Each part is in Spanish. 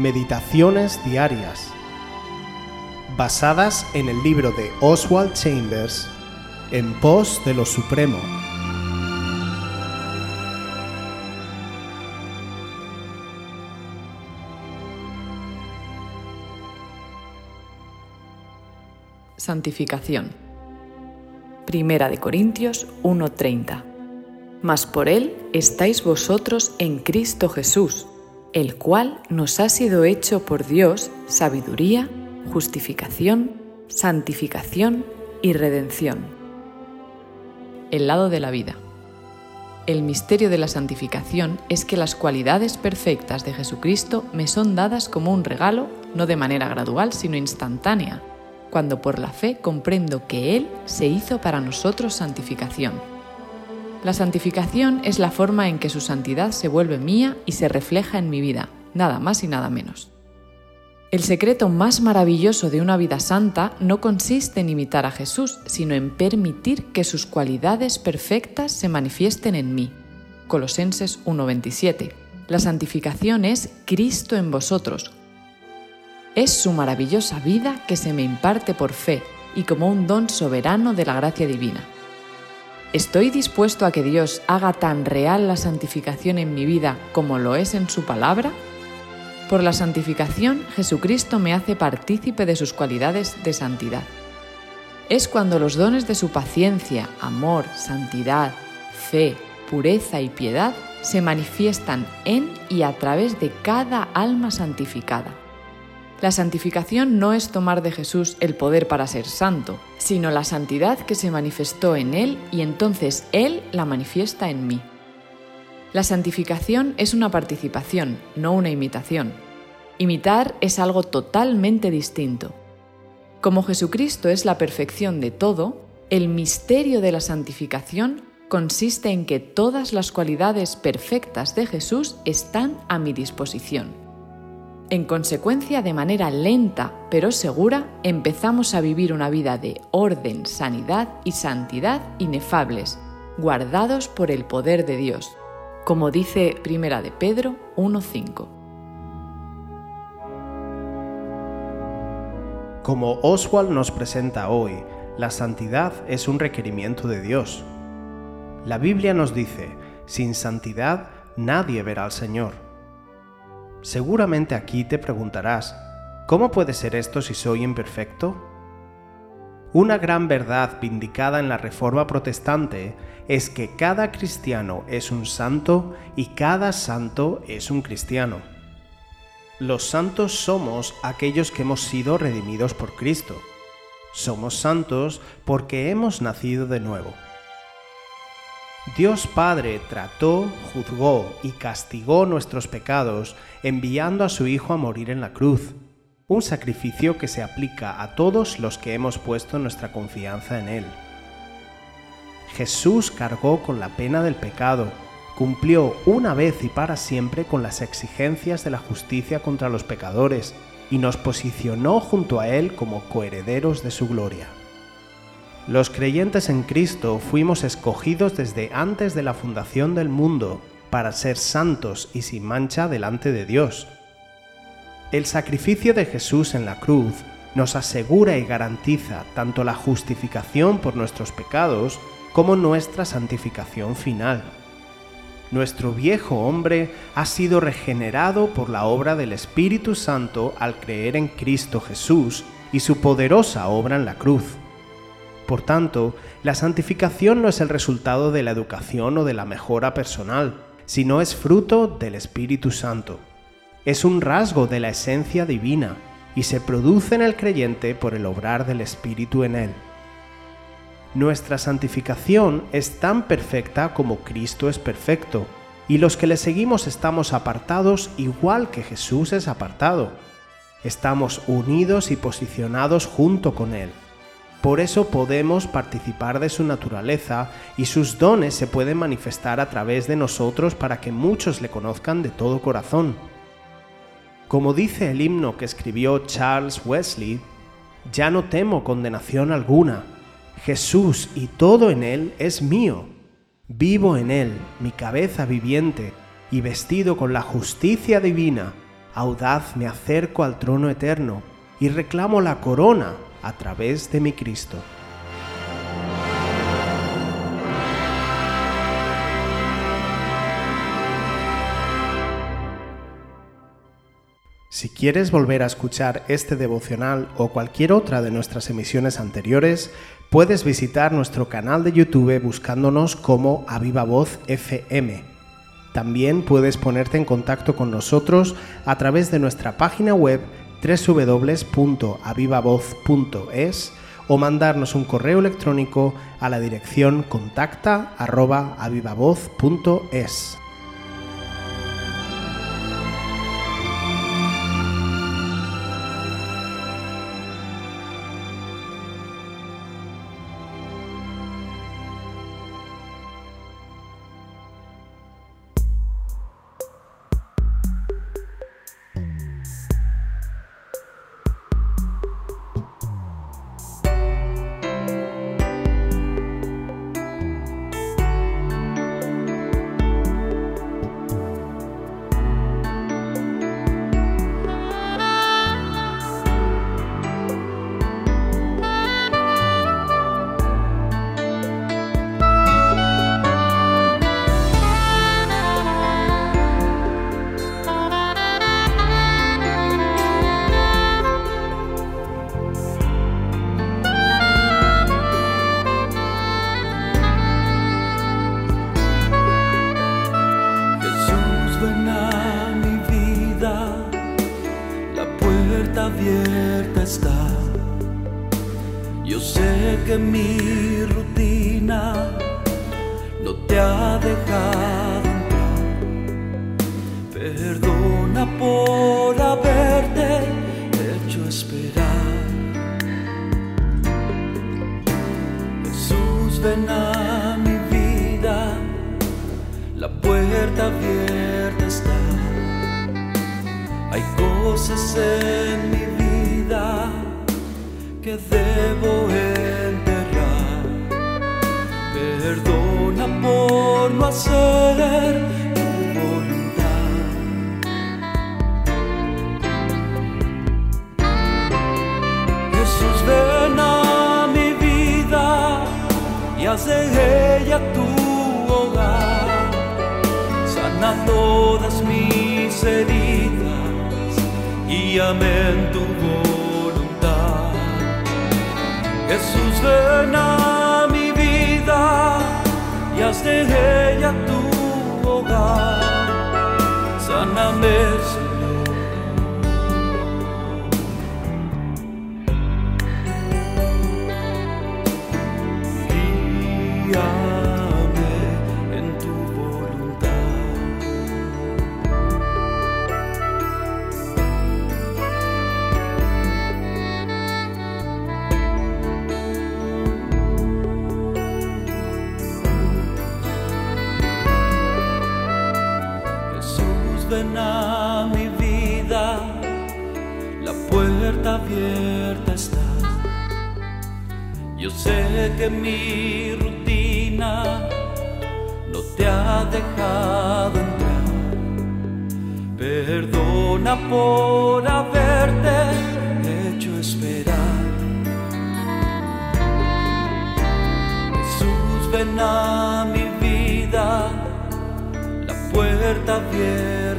Meditaciones Diarias, basadas en el libro de Oswald Chambers, En pos de lo Supremo. Santificación. Primera de Corintios 1:30. Mas por él estáis vosotros en Cristo Jesús, el cual nos ha sido hecho por Dios sabiduría, justificación, santificación y redención. El lado de la vida. El misterio de la santificación es que las cualidades perfectas de Jesucristo me son dadas como un regalo, no de manera gradual, sino instantánea, cuando por la fe comprendo que Él se hizo para nosotros santificación la santificación es la forma en que su santidad se vuelve mía y se refleja en mi vida, nada más y nada menos. El secreto más maravilloso de una vida santa no consiste en imitar a Jesús, sino en permitir que sus cualidades perfectas se manifiesten en mí. Colosenses 1:27. La santificación es Cristo en vosotros. Es su maravillosa vida que se me imparte por fe y como un don soberano de la gracia divina. ¿Estoy dispuesto a que Dios haga tan real la santificación en mi vida como lo es en su palabra? Por la santificación, Jesucristo me hace partícipe de sus cualidades de santidad. Es cuando los dones de su paciencia, amor, santidad, fe, pureza y piedad se manifiestan en y a través de cada alma santificada. La santificación no es tomar de Jesús el poder para ser santo, sino la santidad que se manifestó en Él y entonces Él la manifiesta en mí. La santificación es una participación, no una imitación. Imitar es algo totalmente distinto. Como Jesucristo es la perfección de todo, el misterio de la santificación consiste en que todas las cualidades perfectas de Jesús están a mi disposición. En consecuencia, de manera lenta pero segura, empezamos a vivir una vida de orden, sanidad y santidad inefables, guardados por el poder de Dios, como dice Primera de Pedro 1.5. Como Oswald nos presenta hoy, la santidad es un requerimiento de Dios. La Biblia nos dice, sin santidad nadie verá al Señor. Seguramente aquí te preguntarás, ¿cómo puede ser esto si soy imperfecto? Una gran verdad vindicada en la Reforma Protestante es que cada cristiano es un santo y cada santo es un cristiano. Los santos somos aquellos que hemos sido redimidos por Cristo. Somos santos porque hemos nacido de nuevo. Dios Padre trató, juzgó y castigó nuestros pecados enviando a su Hijo a morir en la cruz, un sacrificio que se aplica a todos los que hemos puesto nuestra confianza en Él. Jesús cargó con la pena del pecado, cumplió una vez y para siempre con las exigencias de la justicia contra los pecadores y nos posicionó junto a Él como coherederos de su gloria. Los creyentes en Cristo fuimos escogidos desde antes de la fundación del mundo para ser santos y sin mancha delante de Dios. El sacrificio de Jesús en la cruz nos asegura y garantiza tanto la justificación por nuestros pecados como nuestra santificación final. Nuestro viejo hombre ha sido regenerado por la obra del Espíritu Santo al creer en Cristo Jesús y su poderosa obra en la cruz. Por tanto, la santificación no es el resultado de la educación o de la mejora personal, sino es fruto del Espíritu Santo. Es un rasgo de la esencia divina y se produce en el creyente por el obrar del Espíritu en él. Nuestra santificación es tan perfecta como Cristo es perfecto, y los que le seguimos estamos apartados igual que Jesús es apartado. Estamos unidos y posicionados junto con Él. Por eso podemos participar de su naturaleza y sus dones se pueden manifestar a través de nosotros para que muchos le conozcan de todo corazón. Como dice el himno que escribió Charles Wesley, ya no temo condenación alguna. Jesús y todo en él es mío. Vivo en él, mi cabeza viviente, y vestido con la justicia divina, audaz me acerco al trono eterno y reclamo la corona a través de mi Cristo. Si quieres volver a escuchar este devocional o cualquier otra de nuestras emisiones anteriores, puedes visitar nuestro canal de YouTube buscándonos como Aviva Voz FM. También puedes ponerte en contacto con nosotros a través de nuestra página web www.avivavoz.es o mandarnos un correo electrónico a la dirección que Perdona por haberte hecho esperar. Jesús, ven a mi vida, la puerta abierta está. Hay cosas en mi vida que debo enterrar. Perdona por no hacer de ella tu hogar. Sana todas mis heridas, guíame en tu voluntad. Jesús, ven a mi vida y haz de ella tu hogar. Sáname, está. Yo sé que mi rutina no te ha dejado entrar. Perdona por haberte hecho esperar. Jesús, ven a mi vida, la puerta abierta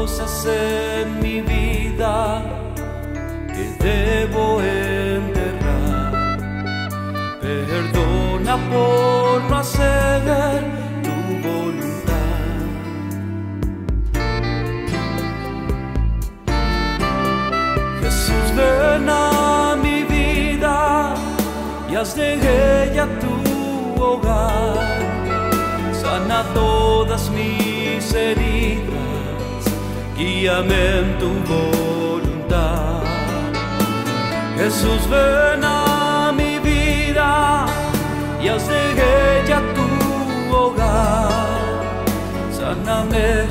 cosas en mi vida que debo enterrar. Perdona por no hacer tu voluntad. Jesús, ven a mi vida y haz de ella tu hogar. Sana todas mis heridas, guíame en tu voluntad. Jesús, ven a mi vida y haz de ella tu hogar. Sáname,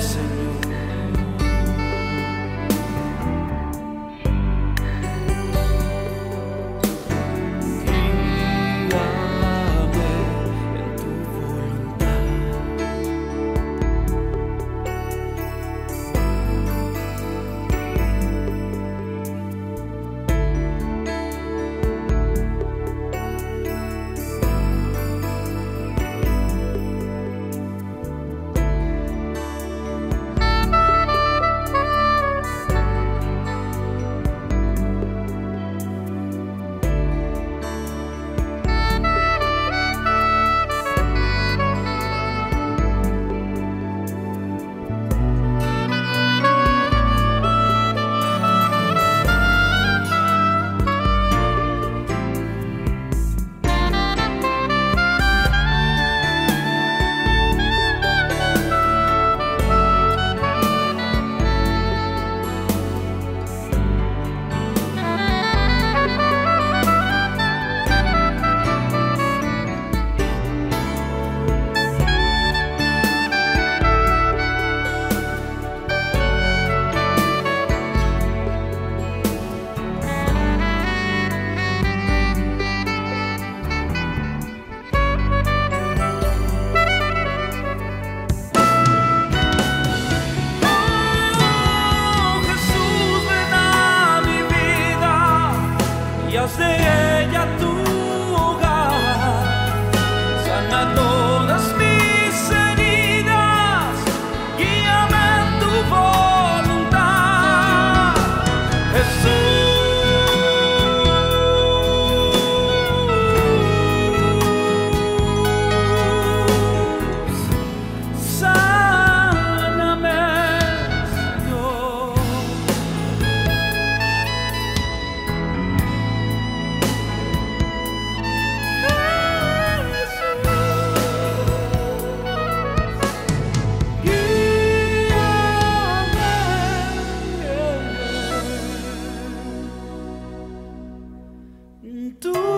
tu.